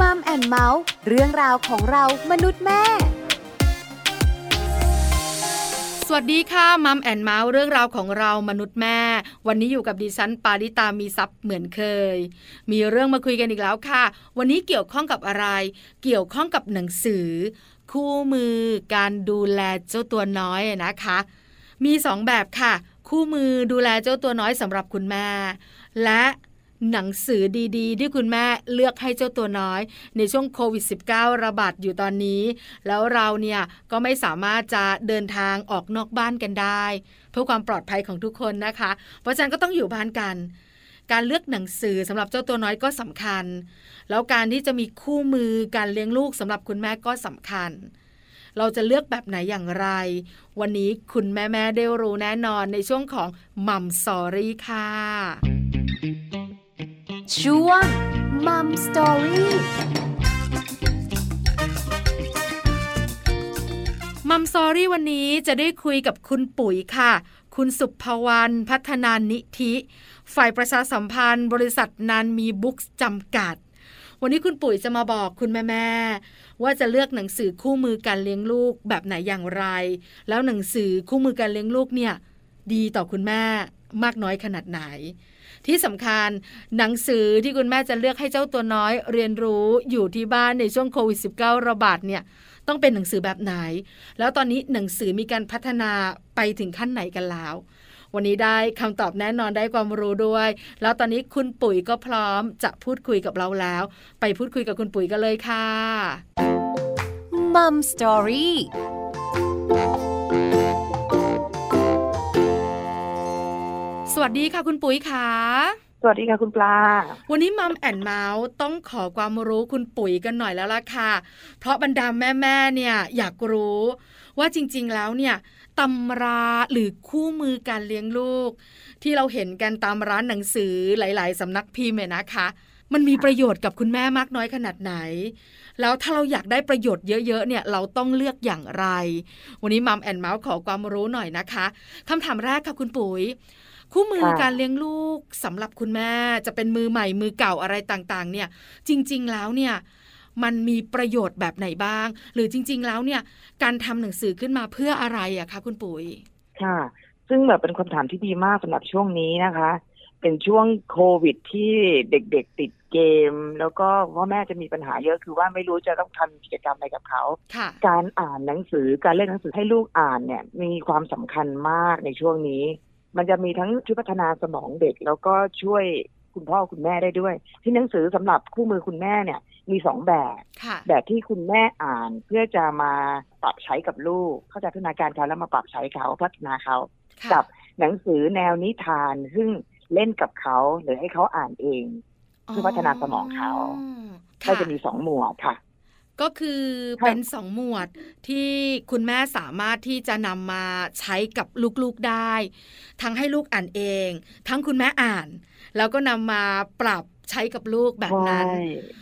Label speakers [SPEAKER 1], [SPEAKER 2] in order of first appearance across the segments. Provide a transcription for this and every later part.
[SPEAKER 1] มัมแอนเมาส์เรื่องราวของเรามนุษย์แม่
[SPEAKER 2] สวัสดีค่ะมัมแอนเมาส์เรื่องราวของเรามนุษย์แม่ วันนี้อยู่กับดิฉันปาริตามีทรัพย์เหมือนเคย มีเรื่องมาคุยกันอีกแล้วค่ะ วันนี้เกี่ยวข้องกับอะไร เกี่ยวข้องกับหนังสือ คู่มือการดูแลเจ้าตัวน้อยนะคะ มีสองแบบค่ะ คู่มือดูแลเจ้าตัวน้อยสำหรับคุณแม่ และ หนังสือดีๆ ที่คุณแม่เลือกให้เจ้าตัวน้อย ในช่วงโควิด -19 ระบาดอยู่ตอนนี้ แล้วเราเนี่ยก็ไม่สามารถจะเดินทางออกนอกบ้านกันได้ เพื่อความปลอดภัยของทุกคนนะคะ เพราะฉะนั้นก็ต้องอยู่บ้านกัน การเลือกหนังสือสำหรับเจ้าตัวน้อยก็สำคัญ แล้วการที่จะมีคู่มือการเลี้ยงลูกสำหรับคุณแม่ก็สำคัญเราจะเลือกแบบไหนอย่างไร วันนี้คุณแม่แม่ได้รู้แน่นอนในช่วงของมัมสอรี่ค่ะ
[SPEAKER 1] ช่วงมัมสตอรี่
[SPEAKER 2] มัมซอรี่วันนี้จะได้คุยกับคุณปุ๋ยค่ะ คุณสุภวรรณพัฒนานิธิ ฝ่ายประชาสัมพันธ์ บริษัทนานมีบุ๊กจำกัดวันนี้คุณปุ๋ยจะมาบอกคุณแม่แม่ๆว่าจะเลือกหนังสือคู่มือการเลี้ยงลูกแบบไหนอย่างไร แล้วหนังสือคู่มือการเลี้ยงลูกเนี่ย ดีต่อคุณแม่มากน้อยขนาดไหน ที่สำคัญหนังสือที่คุณแม่จะเลือกให้เจ้าตัวน้อย เรียนรู้อยู่ที่บ้านในช่วงโควิด -19 ระบาดเนี่ยต้องเป็นหนังสือแบบไหน แล้วตอนนี้หนังสือมีการพัฒนาไปถึงขั้นไหนกันแล้ว วันนี้ได้คำตอบแน่นอนได้ความรู้ด้วย แล้วตอนนี้คุณปุ๋ยก็พร้อมจะพูดคุยกับเราแล้ว ไปพูดคุยกับคุณปุ๋ยกันเลยค่ะ
[SPEAKER 1] มัมสตอรี่
[SPEAKER 2] สวัสดีค่ะคุณปุ๋ยค่ะ
[SPEAKER 3] สวัสดีค่ะคุณปลา
[SPEAKER 2] วันนี้มัมแอนเมาส์ต้องขอความรู้คุณปุ๋ยกันหน่อยแล้วล่ะค่ะ เพราะบรรดาแม่ๆเนี่ยอยากรู้ว่าจริงๆแล้วเนี่ยตำราหรือคู่มือการเลี้ยงลูก ที่เราเห็นกันตามร้านหนังสือหลาย ๆ สำนักพิมพ์เนี่ยนะคะ มันมีประโยชน์กับคุณแม่มากน้อยขนาดไหน แล้วถ้าเราอยากได้ประโยชน์เยอะ ๆ เนี่ยเราต้องเลือกอย่างไร วันนี้มัมแอนเมาส์ขอความรู้หน่อยนะคะคำถามแรกค่ะคุณปุ๋ย คู่มือ
[SPEAKER 3] ค่ะ
[SPEAKER 2] การเลี้ยงลูกสำหรับคุณแม่จะเป็นมือใหม่มือเก่าอะไรต่างๆ เนี่ย จริง ๆ แล้วเนี่ยมันมีประโยชน์แบบไหนบ้าง หรือจริง ๆ แล้วเนี่ย การทำหนังสือขึ้นมาเพื่ออะไรอะคะคุณปุ๋ย
[SPEAKER 3] ค่ะ ซึ่งแบบเป็นคำถามที่ดีมากสำหรับช่วงนี้นะคะ เป็นช่วงโควิดที่เด็กๆติดเกม แล้วก็พ่อแม่จะมีปัญหาเยอะคือว่าไม่รู้จะต้องทำกิจกรรมอะไรกับเขา
[SPEAKER 2] ค่ะ
[SPEAKER 3] การอ่านหนังสือการเล่นหนังสือให้ลูกอ่านเนี่ย มีความสำคัญมากในช่วงนี้ มันจะมีทั้งช่วยพัฒนาสมองเด็ก แล้วก็ช่วยคุณพ่อคุณแม่ได้ด้วย ที่หนังสือสำหรับคู่มือคุณแม่เนี่ย มีสองแบบ
[SPEAKER 2] ค่ะ
[SPEAKER 3] แบบที่คุณแม่อ่านเพื่อจะมาปรับใช้กับลูก เข้าใจพัฒนาการเขาแล้วมาปรับใช้เขาพัฒนาเขา
[SPEAKER 2] ค่ะ
[SPEAKER 3] กับหนังสือแนวนิทาน ซึ่งเล่นกับเขาหรือให้เขาอ่านเองเพื่อพัฒนาสมองเขา
[SPEAKER 2] ค่ะ
[SPEAKER 3] ก็จะมีสองหมวดค่ะ
[SPEAKER 2] ก็คือ
[SPEAKER 3] ค่ะ
[SPEAKER 2] เป็นสองหมวดที่คุณแม่สามารถที่จะนำมาใช้กับลูกๆได้ ทั้งให้ลูกอ่านเอง ทั้งคุณแม่อ่าน แล้วก็นำมาปรับใช้กับลูกแบบนั้น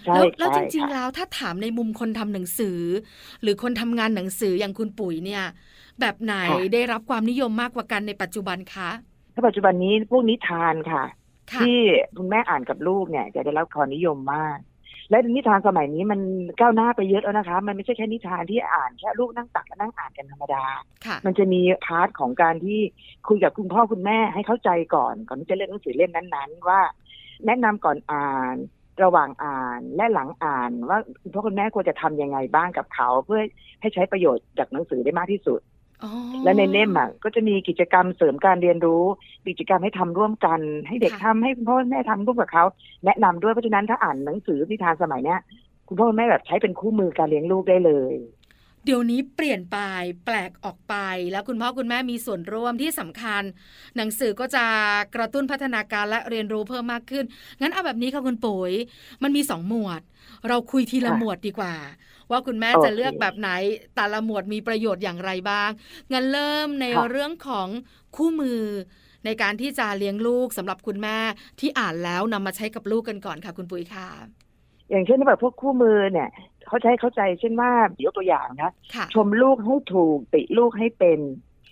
[SPEAKER 3] ใช่
[SPEAKER 2] แล้วแล้ว
[SPEAKER 3] ใช่
[SPEAKER 2] จริงๆ
[SPEAKER 3] ค่ะ
[SPEAKER 2] แล้วถ้าถามในมุมคนทำหนังสือ หรือคนทำงานหนังสืออย่างคุณปุ๋ยเนี่ย แบบไหน
[SPEAKER 3] ค่ะ
[SPEAKER 2] ได้รับความนิยมมากกว่ากันในปัจจุบันคะ
[SPEAKER 3] ถ้าปัจจุบันนี้พวกนิทานค่ะ
[SPEAKER 2] ค่ะ
[SPEAKER 3] ที่คุณแม่อ่านกับลูกเนี่ย จะได้รับความนิยมมาก และนิทานสมัยนี้มันก้าวหน้าไปเยอะแล้วนะคะ มันไม่ใช่แค่นิทานที่อ่านแค่ลูกนั่งตักและนั่งอ่านกันธรรมดา
[SPEAKER 2] ค่ะ
[SPEAKER 3] มันจะมี part ของการที่คุยกับคุณพ่อคุณแม่ให้เข้าใจก่อน ก่อนที่จะเล่นหนังสือเล่มนั้น ๆ ว่า แนะนำก่อนอ่านระหว่างอ่านและหลังอ่านว่าคุณพ่อคุณแม่ควรจะทำยังไงบ้างกับเขา เพื่อให้ใช้ประโยชน์จากหนังสือได้มากที่สุด
[SPEAKER 2] อ๋อ
[SPEAKER 3] และในเล่มอะก็จะมีกิจกรรมเสริมการเรียนรู้ กิจกรรมให้ทำร่วมกัน ให้เด็กทำให้คุณพ่อคุณแม่ทำร่วมกับเขาแนะนำด้วยเพราะฉะนั้นถ้าอ่านหนังสือนิทานสมัยเนี้ยคุณพ่อคุณแม่แบบใช้เป็นคู่มือการเลี้ยงลูกได้เลย
[SPEAKER 2] เดี๋ยวนี้เปลี่ยนไปแปลกออกไป แล้วคุณพ่อคุณแม่มีส่วนร่วมที่สำคัญ หนังสือก็จะกระตุ้นพัฒนาการและเรียนรู้เพิ่มมากขึ้น งั้นเอาแบบนี้ค่ะคุณปุ๋ย มันมีสองหมวด เราคุยทีละ
[SPEAKER 3] ค่ะ
[SPEAKER 2] หมวดดีกว่า ว่าคุณแม่
[SPEAKER 3] โอเค
[SPEAKER 2] จะเลือกแบบไหน แต่ละหมวดมีประโยชน์อย่างไรบ้าง งั้นเริ่มใน
[SPEAKER 3] ค่ะ
[SPEAKER 2] เรื่องของคู่มือ ในการที่จะเลี้ยงลูกสำหรับคุณแม่ที่อ่านแล้วนำมาใช้กับลูกกันก่อนค่ะ คุณปุ๋ยค่ะ
[SPEAKER 3] อย่างเช่นแบบพวกคู่มือเนี่ย เขาใช้เข้าใจเช่นว่ายกตัวอย่างนะ
[SPEAKER 2] ค่ะ
[SPEAKER 3] ชมลูกให้ถูกติลูกให้เป็น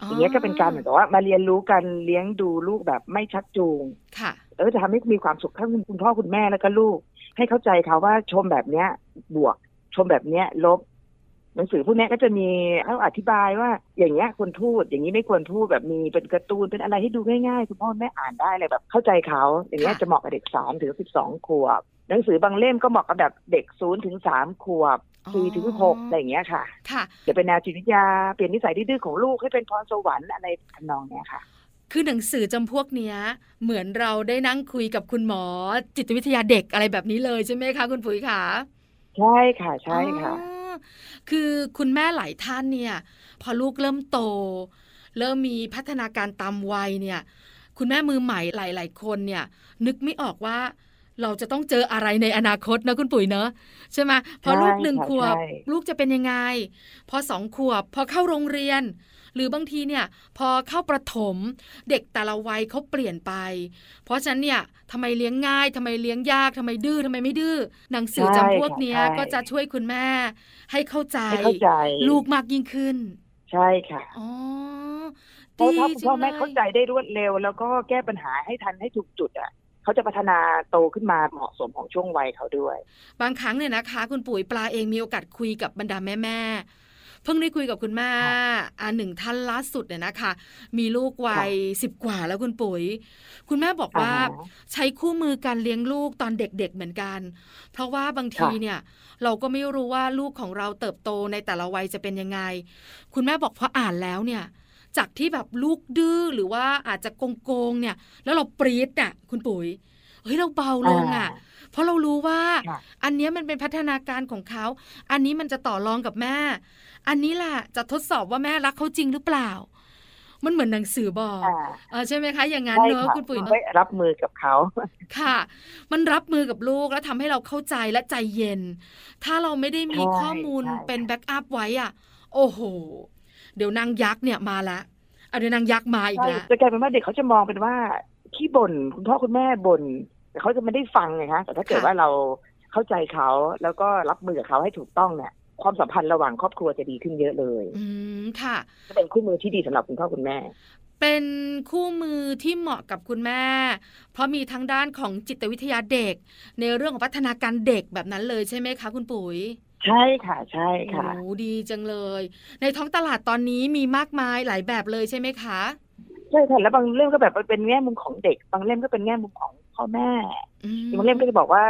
[SPEAKER 3] อย่างเงี้ยก็เป็นการเหมือนกับว่ามาเรียนรู้การเลี้ยงดูลูกแบบไม่ชักจูง
[SPEAKER 2] ค่ะ
[SPEAKER 3] เออจะทำให้มีความสุขทั้งคุณพ่อคุณแม่แล้วก็ลูก ให้เข้าใจเขาว่าชมแบบเนี้ยบวก ชมแบบเนี้ยลบ หนังสือพวกเนี้ยก็จะมีเขาอธิบายว่าอย่างเงี้ยควรพูดอย่างนี้ไม่ควรพูดแบบมีเป็นการ์ตูนเป็นอะไรที่ดูง่ายๆคุณพ่อแม่อ่านได้เลยแบบเข้าใจเขาอย่างเงี้ย
[SPEAKER 2] ค่ะ
[SPEAKER 3] จะเหมาะกับเด็กสามถึงสิบสองขวบ หนังสือบางเล่มก็เหมาะกับแบบเด็กศูนย์ถึงสามขวบสี่ถึงหกอะไรอย่างเงี้ยค่ะ
[SPEAKER 2] ค่ะ
[SPEAKER 3] จะเป็นแนวจิตวิทยาเปลี่ยนนิสัยดื้อๆของลูกให้เป็นพรสวรรค์อะไรทำนองเนี้ยค่ะ
[SPEAKER 2] คือหนังสือจำพวกเนี้ย เหมือนเราได้นั่งคุยกับคุณหมอ จิตวิทยาเด็กอะไรแบบนี้เลยใช่ไหมคะ คุณปุ๋ยคะ
[SPEAKER 3] ใช่ค่ะใช่ค่ะ
[SPEAKER 2] อ๋อ คือคุณแม่หลายท่านเนี่ยพอลูกเริ่มโต เริ่มมีพัฒนาการตามวัยเนี่ยคุณแม่มือใหม่หลาย ๆ คนเนี่ยนึกไม่ออกว่าเราจะต้องเจออะไรในอนาคตนะคุณปุ๋ยเนอะใช่ไหมพอลูกหนึ่ง
[SPEAKER 3] ค่ะ
[SPEAKER 2] ขวบ
[SPEAKER 3] ใช่
[SPEAKER 2] ลูกจะเป็นยังไง พอสองขวบ พอเข้าโรงเรียน หรือบางทีเนี่ยพอเข้าประถมเด็กแต่ละวัยเขาเปลี่ยนไป เพราะฉะนั้นเนี่ยทำไมเลี้ยงง่ายทำไมเลี้ยงยากทำไมดื้อทำไมไม่ดื้อหนังสือจำพวกเนี้ย
[SPEAKER 3] ใช่ค่ะ
[SPEAKER 2] ก็จะช่วยคุณแม่ ให้เข้าใจ
[SPEAKER 3] ให้เข้าใจ
[SPEAKER 2] ลูกมากยิ่งขึ้น
[SPEAKER 3] ใช่ค่ะ
[SPEAKER 2] อ๋อ
[SPEAKER 3] เพราะถ้า
[SPEAKER 2] ดี
[SPEAKER 3] คุณพ่อแม่
[SPEAKER 2] จังลย
[SPEAKER 3] เข้าใจได้รวดเร็ว แล้วก็แก้ปัญหาให้ทันให้ถูกจุดอะเขาจะพัฒนาโตขึ้นมาเหมาะสมของช่วงวัยเขาด้วย
[SPEAKER 2] บางครั้งเนี่ยนะคะ คุณปุ๋ยปลาเองมีโอกาสคุยกับบรรดาแม่แม่ๆ เพิ่งได้คุยกับคุณแม่
[SPEAKER 3] ค่ะ
[SPEAKER 2] อ่าหนึ่งท่านล่าสุดเนี่ยนะคะ มีลูกวัยสิบกว่าแล้วคุณปุ๋ย คุณแม่บอกว่า
[SPEAKER 3] อ่าฮะ
[SPEAKER 2] ใช้คู่มือการเลี้ยงลูกตอนเด็กๆเหมือนกัน เพราะว่าบางที
[SPEAKER 3] ค่ะ
[SPEAKER 2] เนี่ย เราก็ไม่รู้ว่าลูกของเราเติบโตในแต่ละวัยจะเป็นยังไง คุณแม่บอกพออ่านแล้วเนี่ย จากที่แบบลูกดื้อหรือว่าอาจจะโกงๆเนี่ย แล้วเราปรี๊ดอะคุณปุ๋ย เฮ้ยเราเบาลงอะ เพราะเรารู้ว่า
[SPEAKER 3] ค่ะ
[SPEAKER 2] อันเนี้ยมันเป็นพัฒนาการของเขา อันนี้มันจะต่อรองกับแม่ อันนี้แหละจะทดสอบว่าแม่รักเขาจริงหรือเปล่า มันเหมือนหนังสือบอก
[SPEAKER 3] อ่า
[SPEAKER 2] เออใช่ไหมคะ อย่างนั้น
[SPEAKER 3] ใช่
[SPEAKER 2] เนอะ
[SPEAKER 3] ค่ะ
[SPEAKER 2] คุณปุ๋ยเน
[SPEAKER 3] ไว้
[SPEAKER 2] อะ
[SPEAKER 3] รับมือกับเขา
[SPEAKER 2] ค่ะ มันรับมือกับลูกแล้วทำให้เราเข้าใจและใจเย็น ถ้าเราไม่ได้มี
[SPEAKER 3] ใช่
[SPEAKER 2] ข้อมูล
[SPEAKER 3] ใช่
[SPEAKER 2] เป็น backup ไว้อะ โอ้โห เดี๋ยวนางยักษ์เนี่ยมาละเอาเดี๋ยวนางยักษ์มาอีก
[SPEAKER 3] ใช่
[SPEAKER 2] แล้ว
[SPEAKER 3] จะกลายเป็นว่าเด็กเขาจะมองเป็นว่า ที่บ่นคุณพ่อคุณแม่บ่นแต่เขาจะไม่ได้ฟังไงคะแต่ถ้าเกิด
[SPEAKER 2] ค่ะ
[SPEAKER 3] ว่าเราเข้าใจเขาแล้วก็รับมือกับเขาให้ถูกต้องเนี่ยความสัมพันธ์ระหว่างครอบครัวจะดีขึ้นเยอะเลย
[SPEAKER 2] อืมค่ะ
[SPEAKER 3] จะเป็นคู่มือที่ดีสำหรับคุณพ่อคุณแม่
[SPEAKER 2] เป็นคู่มือที่เหมาะกับคุณแม่ เพราะมีทั้งด้านของจิตวิทยาเด็ก ในเรื่องของพัฒนาการเด็กแบบนั้นเลยใช่ไหมคะ คุณปุ๋ย
[SPEAKER 3] ใช่ค่ะ ใช่ค่ะ
[SPEAKER 2] โอ้ดีจังเลย ในท้องตลาดตอนนี้มีมากมายหลายแบบเลยใช่ไหมคะ
[SPEAKER 3] ใช่ค่ะแล้วบางเล่มก็แบบเป็นแง่มุมของเด็ก บางเล่มก็เป็นแง่มุมของพ่อแม่
[SPEAKER 2] อื
[SPEAKER 3] บางเล่มก็จะบอกว่า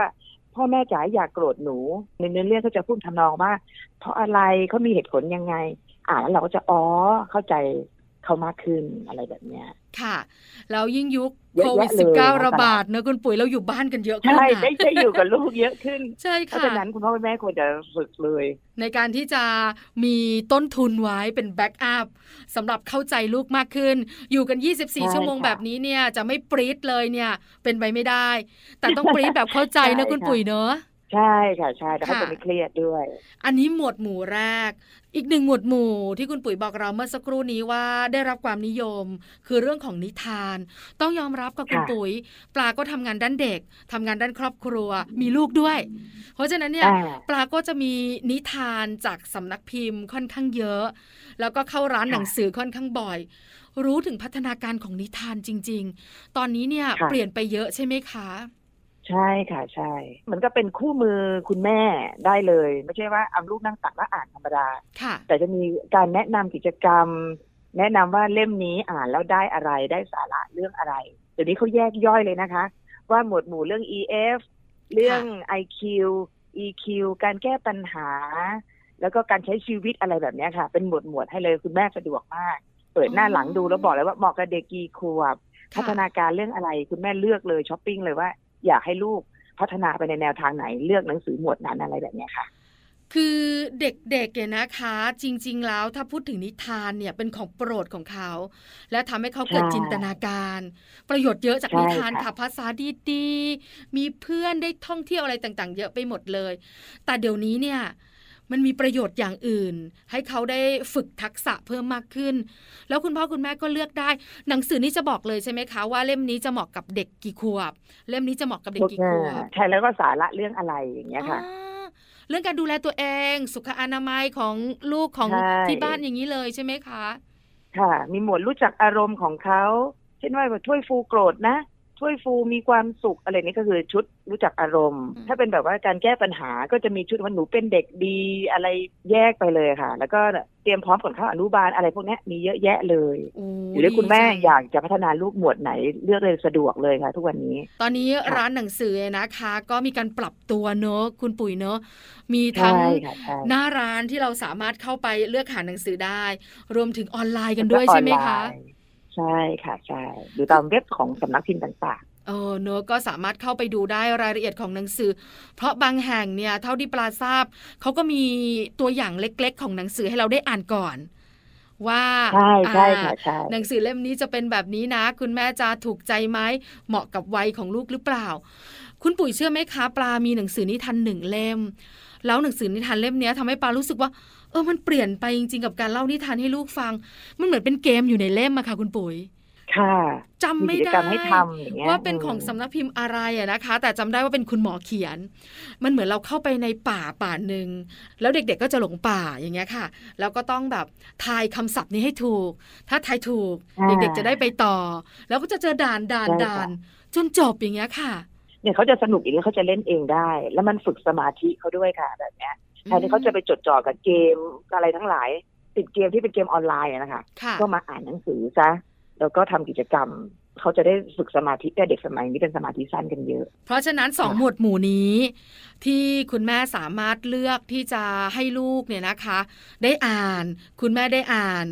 [SPEAKER 3] พ่อแม่จ๋าอย่ากโกรธหนูในเนื้อเรื่องเขาจะพูดทำนองว่า เพราะอะไรเขามีเหตุผลยังไง อ่านแล้วเราก็จะอ๋อเข้าใจ เขามากขึ้นอะไรแบบเนี้ย
[SPEAKER 2] ค่ะ แล้วยิ่งยุค
[SPEAKER 3] เยอะ
[SPEAKER 2] โควิด
[SPEAKER 3] แยะเลย
[SPEAKER 2] 19ระบาดเนอะคุณปุ๋ยเราอยู่บ้านกันเยอะขึ้น
[SPEAKER 3] ใช่
[SPEAKER 2] อะ
[SPEAKER 3] ได้ได้อยู่กับลูกเยอะขึ้น
[SPEAKER 2] ใช่
[SPEAKER 3] เพราะ
[SPEAKER 2] ค่ะ
[SPEAKER 3] ฉะนั้นคุณพ่อคุณแม่ควรจะฝึกเลย
[SPEAKER 2] ในการที่จะมีต้นทุนไว้เป็นแบ็กอัพสำหรับเข้าใจลูกมากขึ้น อยู่กัน 24 ชั่วโมงแบบนี้เนี่ยจะไม่ปรี๊ดเลยเนี่ย เป็นไปไม่ได้ แต่ต้องปรี๊ดแบบเข้าใจนะคุณปุ๋ยเนอะ
[SPEAKER 3] ใช่ค่ะใช่แต่เขา
[SPEAKER 2] ค่ะ
[SPEAKER 3] จะไม่เครียดด้วย
[SPEAKER 2] อันนี้หมวดหมู่แรก อีกหนึ่งหมวดหมู่ที่คุณปุ๋ยบอกเราเมื่อสักครู่นี้ว่าได้รับความนิยม คือเรื่องของนิทาน ต้องยอมรับกับคุณ
[SPEAKER 3] ค่ะ
[SPEAKER 2] ปุ๋ย ปลาก็ทำงานด้านเด็กทำงานด้านครอบครัว มีลูกด้วย เพราะฉะนั้นเนี่ย
[SPEAKER 3] อ่า
[SPEAKER 2] ปลาก็จะมีนิทานจากสำนักพิมพ์ค่อนข้างเยอะ แล้วก็เข้าร้าน
[SPEAKER 3] ค่ะ
[SPEAKER 2] หนังสือค่อนข้างบ่อย รู้ถึงพัฒนาการของนิทานจริง ๆ ตอนนี้เนี่ย
[SPEAKER 3] ค่ะ
[SPEAKER 2] เปลี่ยนไปเยอะใช่ไหมคะ
[SPEAKER 3] ใช่ค่ะใช่ มันก็เป็นคู่มือคุณแม่ได้เลย ไม่ใช่ว่าเอาลูกนั่งตักแล้วอ่านธรรมดา
[SPEAKER 2] ค่ะ
[SPEAKER 3] แต่จะมีการแนะนำกิจกรรม แนะนำว่าเล่มนี้อ่านแล้วได้อะไรได้สาระเรื่องอะไรเดี๋ยวนี้เขาแยกย่อยเลยนะคะ ว่าหมวดหมู่เรื่อง EF เรื่อง IQ EQ การแก้ปัญหา แล้วก็การใช้ชีวิตอะไรแบบเนี้ยค่ะ เป็นหมวดหมวดให้เลยคุณแม่สะดวกมาก เปิดหน้าหลังดูแล้วบอกเลยว่าเหมาะกับเด็กกี่ขวบ
[SPEAKER 2] ค่ะ
[SPEAKER 3] พัฒนาการเรื่องอะไรคุณแม่เลือกเลยช้อปปิ้งเลยว่า อยากให้ลูกพัฒนาไปในแนวทางไหนเลือกหนังสือหมวดนั้นอะไรแบบเนี้ยค่ะ
[SPEAKER 2] คือเด็กๆเนี่ยนะคะ จริง ๆ แล้วถ้าพูดถึงนิทานเนี่ยเป็นของโปรดของเขา และทำให้เขาเกิด
[SPEAKER 3] ใช่
[SPEAKER 2] จินตนาการ ประโยชน์เยอะจาก
[SPEAKER 3] ใช่
[SPEAKER 2] นิทาน
[SPEAKER 3] ค่ะ
[SPEAKER 2] ค่ะภาษาดีๆมีเพื่อนได้ท่องเที่ยวอะไรต่าง ๆ เยอะไปหมดเลย แต่เดี๋ยวนี้เนี่ย มันมีประโยชน์อย่างอื่น ให้เขาได้ฝึกทักษะเพิ่มมากขึ้น แล้วคุณพ่อคุณแม่ก็เลือกได้ หนังสือนี้จะบอกเลยใช่ไหมคะว่าเล่มนี้จะเหมาะกับเด็กกี่ขวบ เล่มนี้จะเหมาะกับเด็กกี่ขวบ
[SPEAKER 3] ใช่แล้วก็สาระเรื่องอะไรอย่างเงี้ยค่ะ
[SPEAKER 2] อ่าเรื่องการดูแลตัวเองสุขอนามัยของลูกของ
[SPEAKER 3] ใช่
[SPEAKER 2] ที่บ้านอย่างนี้เลยใช่ไหมคะ
[SPEAKER 3] ค่ะ มีหมวดรู้จักอารมณ์ของเขาเช่นว่าถ้วยฟูโกรธนะถ ช่วยฟูมีความสุขอะไรนี่ก็คือชุดรู้จักอารมณ์ ถ้าเป็นแบบว่าการแก้ปัญหาก็จะมีชุดว่าหนูเป็นเด็กดีอะไรแยกไปเลยค่ะ แล้วก็เตรียมพร้อมก่อนเข้าอนุบาลอะไรพวกเนี้ยมีเยอะแยะเลย
[SPEAKER 2] โอ้
[SPEAKER 3] หรือคุณแม่
[SPEAKER 2] ดีจัง
[SPEAKER 3] อยากจะพัฒนาลูกหมวดไหนเลือกเลยสะดวกเลยค่ะ ทุกวันนี้
[SPEAKER 2] ตอนนี้
[SPEAKER 3] ค่ะ
[SPEAKER 2] ร้านหนังสือนะคะ ก็มีการปรับตัวเนอะคุณปุ๋ยเนอะมีทั้ง
[SPEAKER 3] ใช่ค่ะใช่
[SPEAKER 2] หน้าร้านที่เราสามารถเข้าไปเลือกหาหนังสือได้ รวมถึงออนไลน์กันด้วยใช่ไหมคะ
[SPEAKER 3] ออนไลน์ ใช่ค่ะใช่หรือตามเว็บของสำนักพิมพ์ต่าง
[SPEAKER 2] เออเนอะก็สามารถเข้าไปดูได้รายละเอียดของหนังสือ เพราะบางแห่งเนี่ยเท่าที่ปลาทราบเขาก็มีตัวอย่างเล็กๆ ของหนังสือให้เราได้อ่านก่อน ว่า
[SPEAKER 3] ๆใช่ใช่
[SPEAKER 2] อ่า
[SPEAKER 3] ค่ะใช่
[SPEAKER 2] หนังสือเล่มนี้จะเป็นแบบนี้นะ คุณแม่จะถูกใจไหมเหมาะกับวัยของลูกหรือเปล่า คุณปุ๋ยเชื่อไหมคะ ปลามีหนังสือนิทานหนึ่งเล่ม แล้วหนังสือนิทานเล่มเนี้ยทำให้ปลารู้สึกว่า เออมันเปลี่ยนไปจริง ๆ กับการเล่านิทานให้ลูกฟัง มันเหมือนเป็นเกมอยู่ในเล่มอะค่ะ คุณปุ๋ย
[SPEAKER 3] ค่ะ
[SPEAKER 2] จำ
[SPEAKER 3] มี
[SPEAKER 2] ไม่
[SPEAKER 3] กิจ
[SPEAKER 2] ได้
[SPEAKER 3] กรรมให้ทำอย่างเงี้ย
[SPEAKER 2] ว่าเป็นของ
[SPEAKER 3] ม
[SPEAKER 2] สำนักพิมพ์อะไรอะนะคะ แต่จำได้ว่าเป็นคุณหมอเขียน มันเหมือนเราเข้าไปในป่าป่าหนึ่งแล้วเด็ก ๆก็จะหลงป่าอย่างเงี้ยค่ะ แล้วก็ต้องแบบทายคำศัพท์นี้ให้ถูก ถ้าทายถูก
[SPEAKER 3] อ่า
[SPEAKER 2] เด็กๆจะได้ไปต่อ แล้วก็จะเจอด่านด่าน
[SPEAKER 3] ใช่ค่ะ
[SPEAKER 2] ด่านจนจบอย่างเงี้ยค่ะ
[SPEAKER 3] เนี่ยเขาจะสนุกอีกแล้วเขาจะเล่นเองได้ แล้วมันฝึกสมาธิเขาด้วยค่ะแบบเนี้ย แทนที่เขาจะไปจดจ่อกับเกมอะไรทั้งหลาย ติดเกมที่เป็นเกมออนไลน์อะนะคะ
[SPEAKER 2] ค่ะ
[SPEAKER 3] ก็มาอ่านหนังสือซะแล้วก็ทำกิจกรรมเขาจะได้ฝึกสมาธิแต่เด็กสมัยนี้เป็นสมาธิสั้นกันเยอะ
[SPEAKER 2] เพราะฉะนั้นสอง
[SPEAKER 3] ค่ะ
[SPEAKER 2] หมวดหมู่นี้ ที่คุณแม่สามารถเลือกที่จะให้ลูกเนี่ยนะคะ ได้อ่าน คุณแม่ได้อ่าน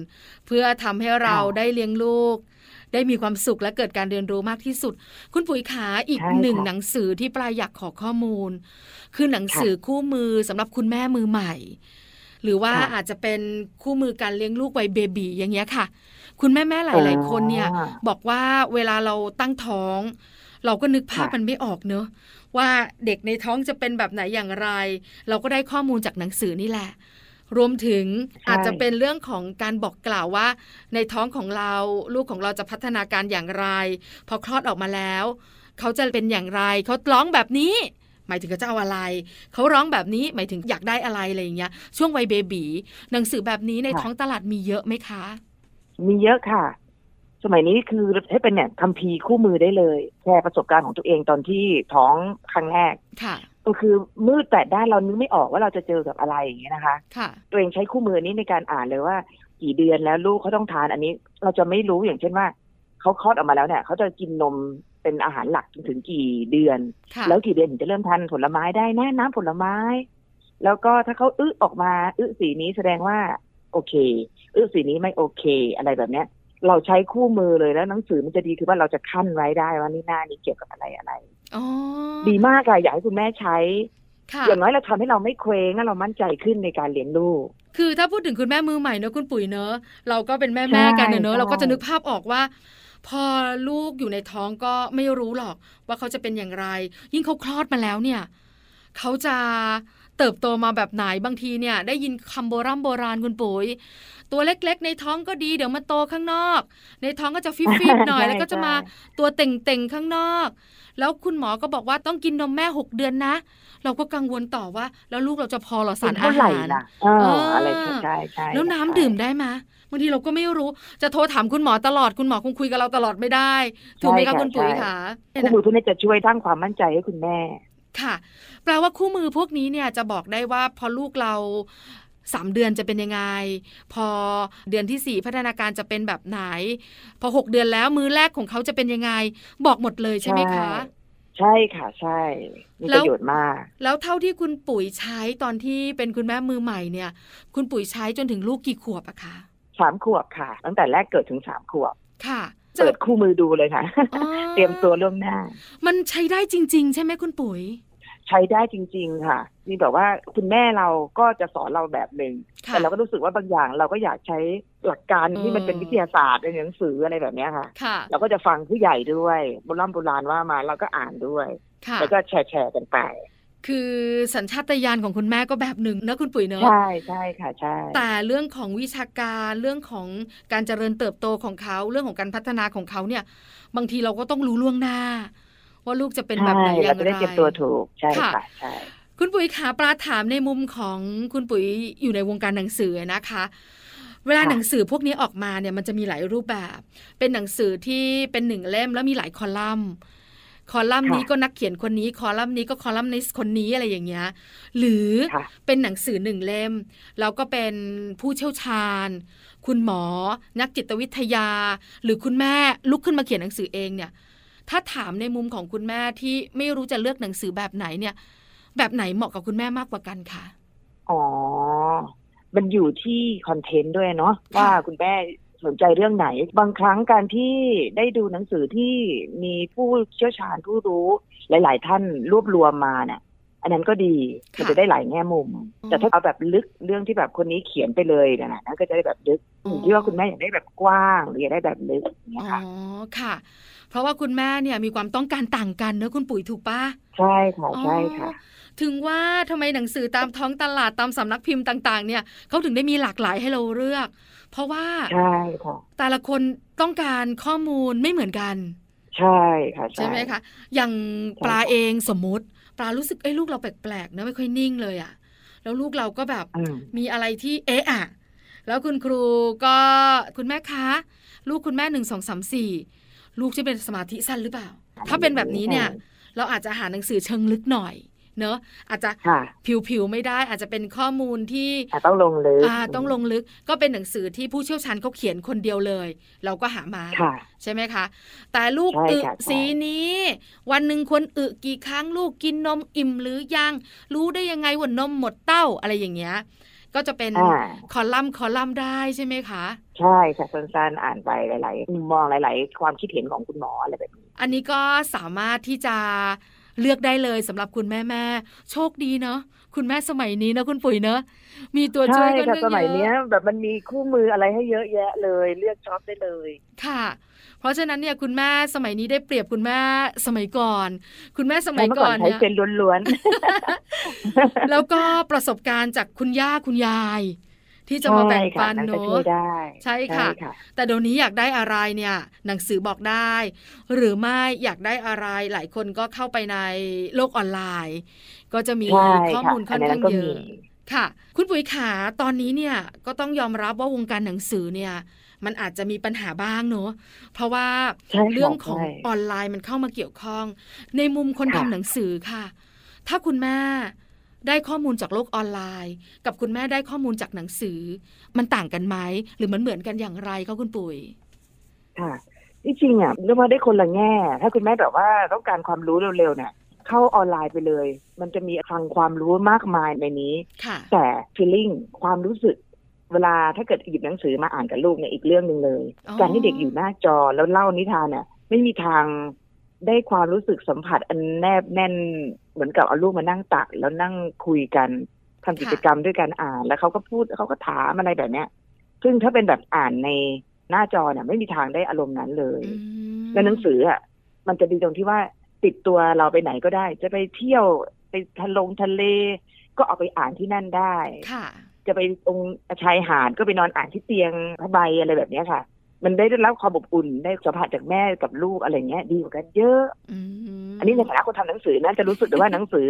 [SPEAKER 2] เพื่อทำให้เราได้เลี้ยงลูก ได้มีความสุขและเกิดการเรียนรู้มากที่สุด คุณปุ๋ยขาอีก
[SPEAKER 3] ใช่ค่ะ
[SPEAKER 2] หนึ่งหนังสือที่ปลายอยากขอข้อมูล คือหนังสือคู่มือสำหรับคุณแม่มือใหม่ หรือว่า
[SPEAKER 3] ค่ะ
[SPEAKER 2] อาจจะเป็นคู่มือการเลี้ยงลูกวัยเบบีอย่างเงี้ยค่ะ คุณแม่แม่ๆหลาย ๆ คนเนี่ย
[SPEAKER 3] อ่า
[SPEAKER 2] บอกว่าเวลาเราตั้งท้อง เราก็นึกภาพ
[SPEAKER 3] ค่ะ
[SPEAKER 2] มันไม่ออกเนอะว่าเด็กในท้องจะเป็นแบบไหนอย่างไร เราก็ได้ข้อมูลจากหนังสือนี่แหละ รวมถึง
[SPEAKER 3] ใช่
[SPEAKER 2] อาจจะเป็นเรื่องของการบอกกล่าวว่า ในท้องของเราลูกของเราจะพัฒนาการอย่างไร พอคลอดออกมาแล้ว เขาจะเป็นอย่างไร เขาร้องแบบนี้ หมายถึงเขาจะเอาอะไร เขาร้องแบบนี้หมายถึงอยากได้อะไรอะไรอย่างเงี้ย ช่วงวัยเบบีหนังสือแบบนี้ในท้องตลาดมีเยอะไหมคะ
[SPEAKER 3] มีเยอะค่ะ สมัยนี้คือให้เป็นเนี่ยคัมภีร์คู่มือได้เลย แชร์ประสบการณ์ของตัวเองตอนที่ท้องครั้งแรก
[SPEAKER 2] ค่ะ
[SPEAKER 3] ก็คือมืดแปดด้านเรานึกไม่ออกว่าเราจะเจอกับอะไรอย่างเงี้ยนะคะ
[SPEAKER 2] ค่ะ
[SPEAKER 3] ตัวเองใช้คู่มือนี้ในการอ่านเลยว่า กี่เดือนแล้วลูกเขาต้องทานอันนี้ เราจะไม่รู้อย่างเช่นว่าเขาคลอดออกมาแล้วเนี่ยเขาจะกินนมเป็นอาหารหลักจนถึงกี่เดือน
[SPEAKER 2] ค่ะ
[SPEAKER 3] แล้วกี่เดือนถึงจะเริ่มทานผลไม้ได้นะน้ำผลไม้ แล้วก็ถ้าเขาอึออกมาอึสีนี้แสดงว่า โอเค อึสีนี้ไม่โอเค อะไรแบบเนี้ย เราใช้คู่มือเลยแล้วหนังสือมันจะดีคือว่าเราจะขั้นไว้ได้ว่านี่หน้านี้เกี่ยวกับอะไรอะไร
[SPEAKER 2] อ๋อ
[SPEAKER 3] ดีมากค่ะอยากให้คุณแม่ใช้
[SPEAKER 2] ค่ะ
[SPEAKER 3] อย่างน้อยเราทำให้เราไม่เคว้งและเรามั่นใจขึ้นในการเลี้ยงลูก
[SPEAKER 2] คือถ้าพูดถึงคุณแม่มือใหม่เนอะคุณปุ๋ยเนอะเราก็เป็นแม่แม่ๆกันเนอะเนอะ
[SPEAKER 3] ใช่
[SPEAKER 2] เราก็จะนึกภาพออกว่า พอลูกอยู่ในท้องก็ไม่รู้หรอกว่าเขาจะเป็นอย่างไร ยิ่งเขาคลอดมาแล้วเนี่ย เขาจะ เติบโตมาแบบไหนบางทีเนี่ยได้ยินคำโบราณโบราณคุณปุ๋ย ตัวเล็กๆ ในท้องก็ดีเดี๋ยวมาโตข้างนอก ในท้องก็จะฟิบๆหน่อย
[SPEAKER 3] ใช่
[SPEAKER 2] แล้วก็จะมา
[SPEAKER 3] ใช่
[SPEAKER 2] ตัวเต่งๆข้างนอก แล้วคุณหมอก็บอกว่าต้องกินนมแม่หกเดือนนะ เราก็กังวลต่อว่า แล้วลูกเราจะพอเหรอสาร
[SPEAKER 3] เป็น
[SPEAKER 2] อา
[SPEAKER 3] เท่าไหร่
[SPEAKER 2] หาร
[SPEAKER 3] ล่ะเออ
[SPEAKER 2] เอออ
[SPEAKER 3] อะไรใช่ใช่ใช่
[SPEAKER 2] แล้วน้ำ
[SPEAKER 3] ใช่
[SPEAKER 2] ดื่มได้ไหมบางทีเราก็ไม่รู้จะโทรถามคุณหมอตลอดคุณหมอคงคุยกับเราตลอดไม่ได้ ถูกไหมคะคุณปุ๋ยคะ
[SPEAKER 3] คู่มือพวกนี้จะช่วยสร้างความมั่นใจให้คุณแม่
[SPEAKER 2] ค่ะ แปลว่าคู่มือพวกนี้เนี่ยจะบอกได้ว่าพอลูกเราสามเดือนจะเป็นยังไง พอเดือนที่สี่พัฒนาการจะเป็นแบบไหน พอหกเดือนแล้วมือแรกของเขาจะเป็นยังไง บอกหมดเลยใช่ไหมคะ
[SPEAKER 3] ใช่ค่ะใช่มี
[SPEAKER 2] แล้
[SPEAKER 3] ป
[SPEAKER 2] ว
[SPEAKER 3] ระโยชน์มาก
[SPEAKER 2] แล้วเท่าที่คุณปุ๋ยใช้ตอนที่เป็นคุณแม่มือใหม่เนี่ย คุณปุ๋ยใช้จนถึงลูกกี่ขวบอะคะ
[SPEAKER 3] สามขวบค่ะ ตั้งแต่แรกเกิดถึงสามขวบ
[SPEAKER 2] ค่ะ
[SPEAKER 3] เปิดคู่มือดูเลยค่ะ
[SPEAKER 2] อ๋อ
[SPEAKER 3] เตรียมตัวล่วงหน้า
[SPEAKER 2] มันใช้ได้จริง ๆ ใช่ไหมคุณปุ๋ย
[SPEAKER 3] ใช้ได้จริง ๆ ค่ะนี่แบบว่าคุณแม่เราก็จะสอนเราแบบหนึ่ง
[SPEAKER 2] ค่ะ
[SPEAKER 3] แต่เราก็รู้สึกว่าบางอย่างเราก็อยากใช้หลักการที่มันเป็น
[SPEAKER 2] เออ
[SPEAKER 3] วิทยาศาสตร์ในหนังสืออะไรแบบเนี้ยค่ะ
[SPEAKER 2] ค่ะ
[SPEAKER 3] เราก็จะฟังผู้ใหญ่ด้วยโบราณโบราณว่ามาเราก็อ่านด้วย
[SPEAKER 2] ค่ะ
[SPEAKER 3] แล้วก็แชร์แชร์กันไป
[SPEAKER 2] คือสัญชาตญาณของคุณแม่ก็แบบหนึ่งเนอะคุณปุ๋ยเนอะ
[SPEAKER 3] ใช่ใช่ค่ะใช่
[SPEAKER 2] แต่เรื่องของวิชาการเรื่องของการเจริญเติบโตของเขาเรื่องของการพัฒนาของเขาเนี่ย บางทีเราก็ต้องรู้ล่วงหน้า ว่าลูกจะเป็นแบบไหน
[SPEAKER 3] ใช่
[SPEAKER 2] อ
[SPEAKER 3] เรา
[SPEAKER 2] ย่าง
[SPEAKER 3] จะ
[SPEAKER 2] ไร
[SPEAKER 3] ได้เตรียมตัวถูกใช่
[SPEAKER 2] ค่ะ
[SPEAKER 3] ค่ะใช่
[SPEAKER 2] คุณปุ๋ยขาปลาถามในมุมของคุณปุ๋ยอยู่ในวงการหนังสือนะคะ เวลา
[SPEAKER 3] ค่ะ
[SPEAKER 2] หนังสือพวกนี้ออกมาเนี่ยมันจะมีหลายรูปแบบ เป็นหนังสือที่เป็นหนึ่งเล่มแล้วมีหลายคอลัมน์ คอลัมน์นี้
[SPEAKER 3] ค่ะ
[SPEAKER 2] ก็นักเขียนคนนี้ คอลัมน์นี้ก็คอลัมนิสต์คนนี้อะไรอย่างเงี้ย หรือ
[SPEAKER 3] ค่ะ
[SPEAKER 2] เป็นหนังสือหนึ่งเล่ม แล้วก็เป็นผู้เชี่ยวชาญ คุณหมอ นักจิตวิทยา หรือคุณแม่ลุกขึ้นมาเขียนหนังสือเองเนี่ย ถ้าถามในมุมของคุณแม่ที่ไม่รู้จะเลือกหนังสือแบบไหนเนี่ย แบบไหนเหมาะกับคุณแม่มากกว่ากันคะ
[SPEAKER 3] อ๋อ มันอยู่ที่คอนเทนต์ด้วยเนาะว่าคุณแม่ สนใจเรื่องไหน บางครั้งการที่ได้ดูหนังสือที่มีผู้เชี่ยวชาญผู้รู้หลาย ๆ ท่านรวบรวมมาเนี่ยอันนั้นก็ดีมันจะได้หลายแง่มุม แต่ถ้าเอาแบบลึกเรื่องที่แบบคนนี้เขียนไปเลยเนยนะนั่นก็จะได้แบบลึกอยู่ที่ว่าคุณแม่อยากได้แบบกว้างหรืออยากได้แบบลึกอย่างเงี้ย
[SPEAKER 2] อ๋อ
[SPEAKER 3] ค่ะ
[SPEAKER 2] ค่ะ เพราะว่าคุณแม่เนี่ยมีความต้องการต่างกันเนอะคุณปุ๋ยถูกปะ
[SPEAKER 3] ใช่ค่ะใช่ค่ะ
[SPEAKER 2] อ๋อ ถึงว่าทำไมหนังสือตามท้องตลาดตามสำนักพิมพ์ต่างๆ เนี่ยเขาถึงได้มีหลากหลายให้เราเลือก เพราะว่า
[SPEAKER 3] ใช่ค่ะ
[SPEAKER 2] แต่ละคนต้องการข้อมูลไม่เหมือนกัน
[SPEAKER 3] ใช่ค่ะ
[SPEAKER 2] ใช่ไหมคะอย่าง
[SPEAKER 3] ใช่
[SPEAKER 2] ปลาเองสมมุติ ปลารู้สึกเอ้ยลูกเราแปลกๆนะไม่ค่อยนิ่งเลยอะแล้วลูกเราก็แบบ
[SPEAKER 3] อืม
[SPEAKER 2] มีอะไรที่เอ๊ะอะแล้วคุณครูก็คุณแม่คะ ลูกคุณแม่หนึ่งสองสามสี่ลูกจะเป็นสมาธิสั้นหรือเปล่า ถ้าเป็นแบบนี้เนี่ย เราอาจจะหาหนังสือเชิงลึกหน่อย เนอะอาจจะ
[SPEAKER 3] ค่ะ
[SPEAKER 2] ผิวๆไม่ได้ อาจจะเป็นข้อมูลที่
[SPEAKER 3] อะต้องลงลึก
[SPEAKER 2] อ่าต้องลงลึกก็เป็นหนังสือที่ผู้เชี่ยวชาญเขาเขียนคนเดียวเลย เราก็หามา
[SPEAKER 3] ค่ะ
[SPEAKER 2] ใช่ไหมคะ แต่ลูก
[SPEAKER 3] ใช่
[SPEAKER 2] อึ
[SPEAKER 3] ค่ะใช่
[SPEAKER 2] สีนี้ วันหนึ่งควรอึกี่ครั้งลูกกินนมอิ่มหรือยัง รู้ได้ยังไงว่านมหมดเต้าอะไรอย่างเงี้ยก็จะเป็น
[SPEAKER 3] อ่า
[SPEAKER 2] คอลัมน์คอลัมน์ได้ใช่ไหมคะ
[SPEAKER 3] ใช่ค่ะสั้นๆอ่านไปหลายๆมุมมองหลาย ๆ ความคิดเห็นของคุณหมออะไรแบบนี้
[SPEAKER 2] อันนี้ก็สามารถที่จะ เลือกได้เลยสำหรับคุณแม่แม่ๆโชคดีเนาะคุณแม่สมัยนี้นะคุณปุ๋ยเนอะมีตัวช่
[SPEAKER 3] ใช่
[SPEAKER 2] วยกัน
[SPEAKER 3] ค่ะ
[SPEAKER 2] เยอะ
[SPEAKER 3] สมัยเนี้ยแบบมันมีคู่มืออะไรให้เยอะแยะเลย เลือกช็อปได้เลย
[SPEAKER 2] ค่ะ เพราะฉะนั้นเนี่ยคุณแม่สมัยนี้ได้เปรียบคุณแม่สมัยก่อน คุณแม่สมัย
[SPEAKER 3] เมื่อ
[SPEAKER 2] ก่
[SPEAKER 3] ก่
[SPEAKER 2] อ
[SPEAKER 3] อน
[SPEAKER 2] น
[SPEAKER 3] ใช้
[SPEAKER 2] เนี่ย
[SPEAKER 3] เซนล้วน
[SPEAKER 2] แล้วก็ประสบการณ์จากคุณย่าคุณยาย ที่
[SPEAKER 3] ๆ
[SPEAKER 2] จะมาแบ่งปัน
[SPEAKER 3] ใช่ค่ะ
[SPEAKER 2] เน
[SPEAKER 3] ก็ช่ว
[SPEAKER 2] อะ
[SPEAKER 3] ยได้
[SPEAKER 2] ใช่ค่ะ แต่เดี๋ยวนี้อยากได้อะไรเนี่ย หนังสือบอกได้ หรือไม่อยากได้อะไรหลายคนก็เข้าไปในโลกออนไลน์ ก็จะมี
[SPEAKER 3] ใช่
[SPEAKER 2] ข้อ
[SPEAKER 3] ค่ะ
[SPEAKER 2] มูลค่อน
[SPEAKER 3] อันนั้
[SPEAKER 2] ข้าง
[SPEAKER 3] นก็
[SPEAKER 2] เย
[SPEAKER 3] มี
[SPEAKER 2] อะค่ะ คุณปุ๋ยขาตอนนี้เนี่ยก็ต้องยอมรับว่าวงการหนังสือเนี่ยมันอาจจะมีปัญหาบ้างเนอะเพราะว่า
[SPEAKER 3] ใช่ค่ะ
[SPEAKER 2] เรื่องของ
[SPEAKER 3] ใช่
[SPEAKER 2] ออนไลน์มันเข้ามาเกี่ยวข้อง ในมุมคนทำ
[SPEAKER 3] ค่ะ
[SPEAKER 2] หนังสือค่ะ ถ้าคุณแม่ ได้ข้อมูลจากโลกออนไลน์ กับคุณแม่ได้ข้อมูลจากหนังสือ มันต่างกันไหมหรือมันเหมือนกันอย่างไรคะคุณปุ๋ย
[SPEAKER 3] ค่ะที่จริงอะเรียกว่าได้คนละแง่ ถ้าคุณแม่แบบว่าต้องการความรู้เร็วๆเนี่ยเข้าออนไลน์ไปเลย มันจะมีคลังความรู้มากมายในนี้
[SPEAKER 2] ค่ะ
[SPEAKER 3] แต่ feeling ความรู้สึก เวลาถ้าเกิดหยิบหนังสือมาอ่านกับลูกเนี่ยอีกเรื่องหนึ่งเลย
[SPEAKER 2] อ๋อ
[SPEAKER 3] การที่เด็กอยู่หน้าจอแล้วเล่านิทานเนี่ยไม่มีทางได้ความรู้สึกสัมผัสอันแนบแน่นเหมือนกับเอาลูกมานั่งตักแล้วนั่งคุยกันทำกิจกรรมด้วยการอ่าน แล้วเขาก็พูดเขาก็ถามอะไรแบบเนี้ย ซึ่งถ้าเป็นแบบอ่านในหน้าจอเนี่ยไม่มีทางได้อารมณ์นั้นเลย
[SPEAKER 2] อืม
[SPEAKER 3] ในหนังสืออะมันจะดีตรงที่ว่าติดตัวเราไปไหนก็ได้ จะไปเที่ยวไปทะลงทะเล ก็เอาไปอ่านที่นั่นได้
[SPEAKER 2] ค่ะ
[SPEAKER 3] จะไปตรงชายหาดก็ไปนอนอ่านที่เตียงผ้าใบอะไรแบบเนี้ยค่ะ มันได้รับความอบอุ่นได้สัมผัสจากแม่กับลูกอะไรเงี้ย ดีกว่ากันเยอะ
[SPEAKER 2] อืม
[SPEAKER 3] อันนี้ในฐานะคนทำหนังสือนะจะรู้สึกเลยว่าหนังสือ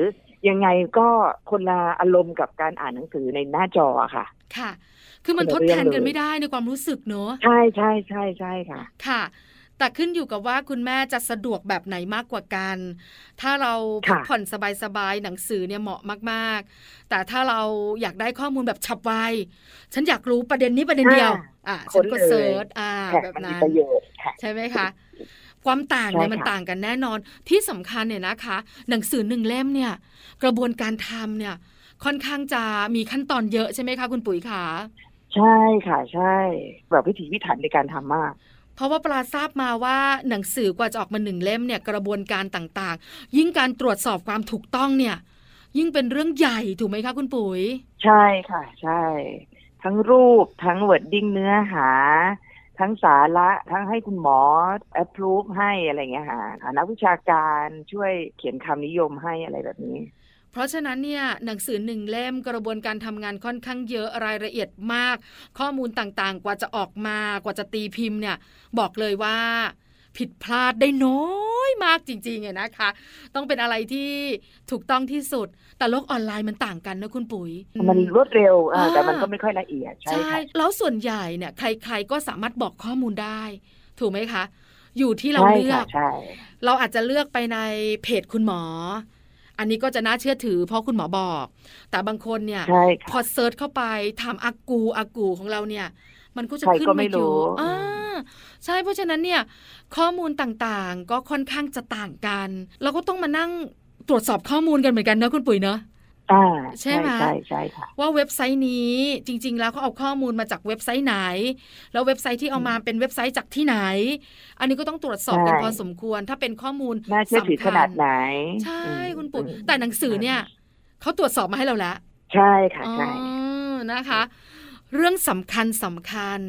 [SPEAKER 3] ยังไงก็คนละอารมณ์กับการอ่านหนังสือในหน้าจออะค่ะ
[SPEAKER 2] ค่ะ คือมัน
[SPEAKER 3] คน
[SPEAKER 2] ท
[SPEAKER 3] ละ
[SPEAKER 2] ด
[SPEAKER 3] เรื่
[SPEAKER 2] แท
[SPEAKER 3] อง
[SPEAKER 2] นกัน
[SPEAKER 3] เลย
[SPEAKER 2] ไม่ได้ในความรู้สึกเนอะ
[SPEAKER 3] ใช่ใช่ใช่ใช่ค่ะ
[SPEAKER 2] ค่ะ แต่ขึ้นอยู่กับว่าคุณแม่จะสะดวกแบบไหนมากกว่ากัน ถ้าเราพัก
[SPEAKER 3] ค่ะ
[SPEAKER 2] ผ่อนสบายๆหนังสือเนี่ยเหมาะมากๆ แต่ถ้าเราอยากได้ข้อมูลแบบฉับไวฉันอยากรู้ประเด็นนี้ประเด็นเดียว อะฉันก็
[SPEAKER 3] ค้นเลย
[SPEAKER 2] เซิร์ชอ่า
[SPEAKER 3] ค่ะ
[SPEAKER 2] แบบ
[SPEAKER 3] มันมี
[SPEAKER 2] นั้น
[SPEAKER 3] ประโยชน์ค่ะ
[SPEAKER 2] ใช่ไหมคะความต่างเนี่ย
[SPEAKER 3] ใช่ค่ะ
[SPEAKER 2] มันต่างกันแน่นอนที่สำคัญเนี่ยนะคะ หนังสือหนึ่งเล่มเนี่ย กระบวนการทำเนี่ย ค่อนข้างจะมีขั้นตอนเยอะใช่ไหมคะคุณปุ๋ยขา
[SPEAKER 3] ใช่ค่ะ ใช่ แบบพิถีพิถันในการทำมาก
[SPEAKER 2] เพราะว่าปลาทราบมาว่าหนังสือกว่าจะออกมาหนึ่งเล่มเนี่ยกระบวนการต่างๆ ยิ่งการตรวจสอบความถูกต้องเนี่ย ยิ่งเป็นเรื่องใหญ่ถูกไหมคะคุณปุ๋ย
[SPEAKER 3] ใช่ค่ะ ใช่ ทั้งรูปทั้ง wording เนื้อหา ทั้งสาระทั้งให้คุณหมอ approve ให้อะไรเงี้ยค่ะนักวิชาการช่วยเขียนคำนิยมให้อะไรแบบนี้
[SPEAKER 2] เพราะฉะนั้นเนี่ยหนังสือหนึ่งเล่มกระบวนการทำงานค่อนข้างเยอะรายละเอียดมาก ข้อมูลต่างๆ กว่าจะออกมากว่าจะตีพิมพ์เนี่ยบอกเลยว่าผิดพลาดได้น้อยมากจริงๆอะนะคะ ต้องเป็นอะไรที่ถูกต้องที่สุด แต่โลกออนไลน์มันต่างกันนะคุณปุ๋ย
[SPEAKER 3] มันรวดเร็วอ่า
[SPEAKER 2] อ่า
[SPEAKER 3] แต่มันก็ไม่ค่อยละเอียด ใช่
[SPEAKER 2] ใช่
[SPEAKER 3] ค่ะ
[SPEAKER 2] แล้วส่วนใหญ่เนี่ยใครๆก็สามารถบอกข้อมูลได้ ถูกไหมคะ อยู่ที่เรา
[SPEAKER 3] ใช่
[SPEAKER 2] เลือ
[SPEAKER 3] ค่ะ
[SPEAKER 2] ก
[SPEAKER 3] ใช่
[SPEAKER 2] เราอาจจะเลือกไปในเพจคุณหมอ อันนี้ก็จะน่าเชื่อถือเพราะคุณหมอบอก แต่บางคนเนี่ย
[SPEAKER 3] ใช่
[SPEAKER 2] พอ
[SPEAKER 3] ค่ะ
[SPEAKER 2] เซิร์ชเข้าไปทำอากูอากูของเราเนี่ย มันก็จะ
[SPEAKER 3] ใคร
[SPEAKER 2] ขึ้น
[SPEAKER 3] ก็
[SPEAKER 2] มา
[SPEAKER 3] ไม่
[SPEAKER 2] อยู่
[SPEAKER 3] รู้
[SPEAKER 2] อ่าใช่เพราะฉะนั้นเนี่ย ข้อมูลต่างๆ ก็ค่อนข้างจะต่างกัน เราก็ต้องมานั่งตรวจสอบข้อมูลกันเหมือนกันเนอะคุณปุ๋ยเนอะ
[SPEAKER 3] อ่า
[SPEAKER 2] ใช่ไหม
[SPEAKER 3] ใช่ใช่ค่ะ
[SPEAKER 2] ว่าเว็บไซต์นี้จริง ๆ แล้วเขาเอาข้อมูลมาจากเว็บไซต์ไหน แล้วเว็บไซต์ที่เอามาเป็นเว็บไซต์จากที่ไหน อันนี้ก็ต้องตรวจสอบกัน
[SPEAKER 3] ใช่
[SPEAKER 2] พอสมควร ถ้าเป็นข้อมูล
[SPEAKER 3] น่าเชื่อถือ
[SPEAKER 2] สำ
[SPEAKER 3] ข
[SPEAKER 2] คัญ
[SPEAKER 3] นาดไหน
[SPEAKER 2] ใช่
[SPEAKER 3] อืม
[SPEAKER 2] คุณปุ๋ย
[SPEAKER 3] อืม
[SPEAKER 2] แต่หนังสือเนี่ยเขาตรวจสอบมาให้เราแล้ว
[SPEAKER 3] ใช่ค่ะใช่
[SPEAKER 2] อ๋อนะคะ เรื่องสำคัญสำคัญ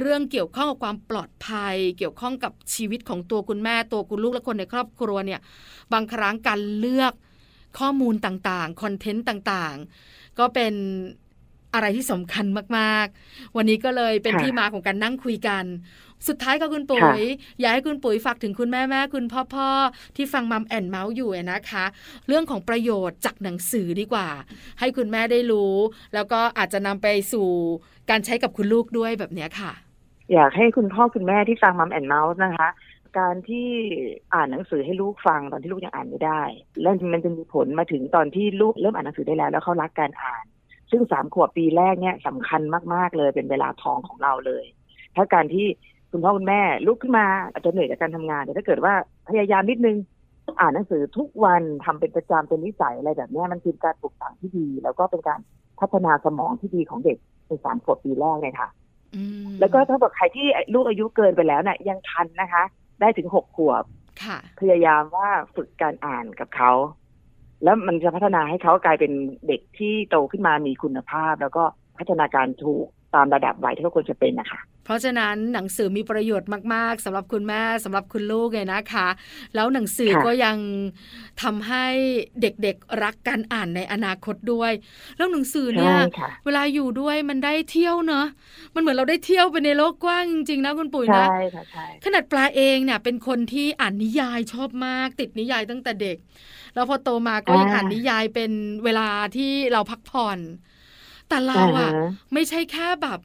[SPEAKER 2] เรื่องเกี่ยวข้องกับความปลอดภัย เกี่ยวข้องกับชีวิตของตัวคุณแม่ตัวคุณลูกและคนในครอบครัวเนี่ย บางครั้งการเลือก ข้อมูลต่างๆ คอนเทนต์ต่างๆ ก็เป็นอะไรที่สำคัญมากๆ วันนี้ก็เลยเป็น
[SPEAKER 3] ค่ะ
[SPEAKER 2] ที่มาของการนั่งคุยกัน สุดท้ายก็คุณปุ๋
[SPEAKER 3] ค่ะ
[SPEAKER 2] อยากให้คุณปุ๋ยฝากถึงคุณแม่แม่คุณพ่อพ่อที่ฟัง Mom and Mouth อยู่อะนะคะ เรื่องของประโยชน์จากหนังสือดีกว่า ให้คุณแม่ได้รู้ แล้วก็อาจจะนำไปสู่การใช้กับคุณลูกด้วยแบบเนี้ยค่ะ
[SPEAKER 3] อยากให้คุณพ่อคุณแม่ที่ฟัง Mom and Mouth นะคะ การที่อ่านหนังสือให้ลูกฟังตอนที่ลูกยังอ่านไม่ได้ แล้วมันจะมีผลมาถึงตอนที่ลูกเริ่มอ่านหนังสือได้แล้ว แล้วเขารักการอ่าน ซึ่งสามขวบปีแรกเนี่ยสำคัญมากๆเลยเป็นเวลาทองของเราเลย ถ้าการที่คุณพ่อคุณแม่ลุกขึ้นมาอาจจะเหนื่อยจากการทำงานแต่ถ้าเกิดว่าพยายามนิดนึงอ่านหนังสือทุกวันทำเป็นประจำเป็นนิสัยอะไรแบบเนี้ยมันคือการปลูกฝังที่ดี แล้วก็เป็นการพัฒนาสมองที่ดีของเด็กในสามขวบปีแรกเลยค่ะ
[SPEAKER 2] อืม
[SPEAKER 3] แล้วก็ถ้าบอกใครที่ลูกอายุเกินไปแล้วเนี่ยยังทันนะคะ ได้ถึงหกขวบ
[SPEAKER 2] ค่ะ
[SPEAKER 3] พยายามว่าฝึกการอ่านกับเขา แล้วมันจะพัฒนาให้เขากลายเป็นเด็กที่โตขึ้นมามีคุณภาพ แล้วก็พัฒนาการถูก ตามระดับวัยที่เขาควรจะเป็นนะคะ
[SPEAKER 2] เพราะฉะนั้นหนังสือมีประโยชน์มาก ๆสำหรับคุณแม่สำหรับคุณลูกเลยนะคะ แล้วหนังสือ
[SPEAKER 3] ค่ะ
[SPEAKER 2] ก็ยังทำให้เด็กๆรักการอ่านในอนาคตด้วย แล้วหนังสือเนี่
[SPEAKER 3] ใช่
[SPEAKER 2] ย
[SPEAKER 3] ค่ะ
[SPEAKER 2] เวลาอยู่ด้วยมันได้เที่ยวเนอะมันเหมือนเราได้เที่ยวไปในโลกกว้างจริงๆนะคุณปุ๋ยนะ
[SPEAKER 3] ใช่ค่ะใช่
[SPEAKER 2] ขนาดปลาเองเนี่ยเป็นคนที่อ่านนิยายชอบมาก ติดนิยายตั้งแต่เด็ก แล้วพอโตมาก็ยังอ่านนิยายเป็นเวลาที่เราพักผ่อน แต่เราอะ
[SPEAKER 3] อ่าฮะ
[SPEAKER 2] ไม่ใช่แค่แบบ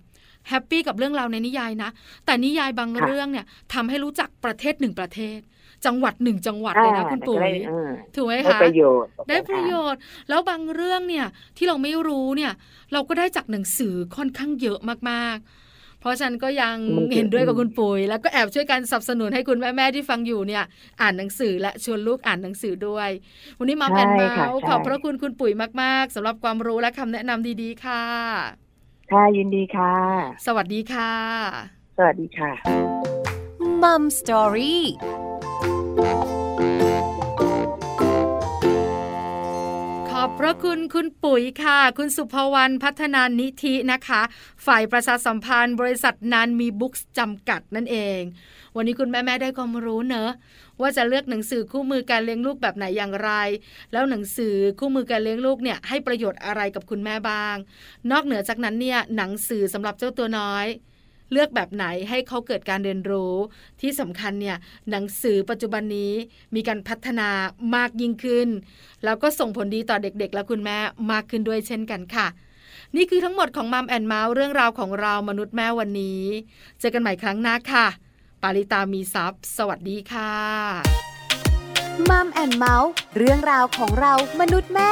[SPEAKER 2] แฮปปี้กับเรื่องราวในนิยายนะ แต่นิยายบาง
[SPEAKER 3] ค่ะ
[SPEAKER 2] เรื่องเนี่ยทำให้รู้จักประเทศหนึ่งประเทศ จังหวัดหนึ่งจังหวัดเลยนะคุณปุ๋ย
[SPEAKER 3] เออ
[SPEAKER 2] ถูกไหม
[SPEAKER 3] ได้
[SPEAKER 2] คะ
[SPEAKER 3] ประโยชน์
[SPEAKER 2] ได้ประโยชน์ แล้วบางเรื่องเนี่ยที่เราไม่รู้เนี่ย เราก็ได้จากหนังสือค่อนข้างเยอะมากๆ เพราะฉะนันก็ยัง
[SPEAKER 3] มันเยอะ
[SPEAKER 2] เห็นด้วยกับคุณปุ๋ย แล้วก็แอบช่วยกันสนับสนุนให้คุณแม่ๆที่ฟังอยู่เนี่ย อ่านหนังสือและชวนลูกอ่านหนังสือด้วย วันนี้มาแอน
[SPEAKER 3] ใช่
[SPEAKER 2] เมา
[SPEAKER 3] ค่ะ
[SPEAKER 2] ส์
[SPEAKER 3] ใช่
[SPEAKER 2] ขอบพระคุณคุณปุ๋ยมาก ๆสำหรับความรู้และคำแนะนำดีๆค่ะ
[SPEAKER 3] ค่ะยินดีค่ะ
[SPEAKER 2] สวัสดีค่ะ
[SPEAKER 3] สวัสดีค่ะ
[SPEAKER 1] มัมสตอรี่
[SPEAKER 2] อบพระคุณคุณปุ๋ยค่ะ คุณสุภวรรณพัฒนานิธินะคะ ฝ่ายประชาสัมพันธ์ บริษัทนานมีบุ๊กจำกัดนั่นเอง วันนี้คุณแม่ๆได้ความรู้เนอะว่าจะเลือกหนังสือคู่มือการเลี้ยงลูกแบบไหนอย่างไร แล้วหนังสือคู่มือการเลี้ยงลูกเนี่ยให้ประโยชน์อะไรกับคุณแม่บ้าง นอกเหนือจากนั้นเนี่ยหนังสือสำหรับเจ้าตัวน้อย เลือกแบบไหนให้เขาเกิดการเรียนรู้ ที่สำคัญเนี่ยหนังสือปัจจุบันนี้มีการพัฒนามากยิ่งขึ้น แล้วก็ส่งผลดีต่อเด็กๆ และคุณแม่มากขึ้นด้วยเช่นกันค่ะนี่คือทั้งหมดของ Mom and Mouth เรื่องราวของเรามนุษย์แม่วันนี้ เจอกันใหม่ครั้งหน้าค่ะ ปาริตามีซัพ์สวัสดีค่ะ
[SPEAKER 1] Mom and Mouth เรื่องราวของเรามนุษย์แม่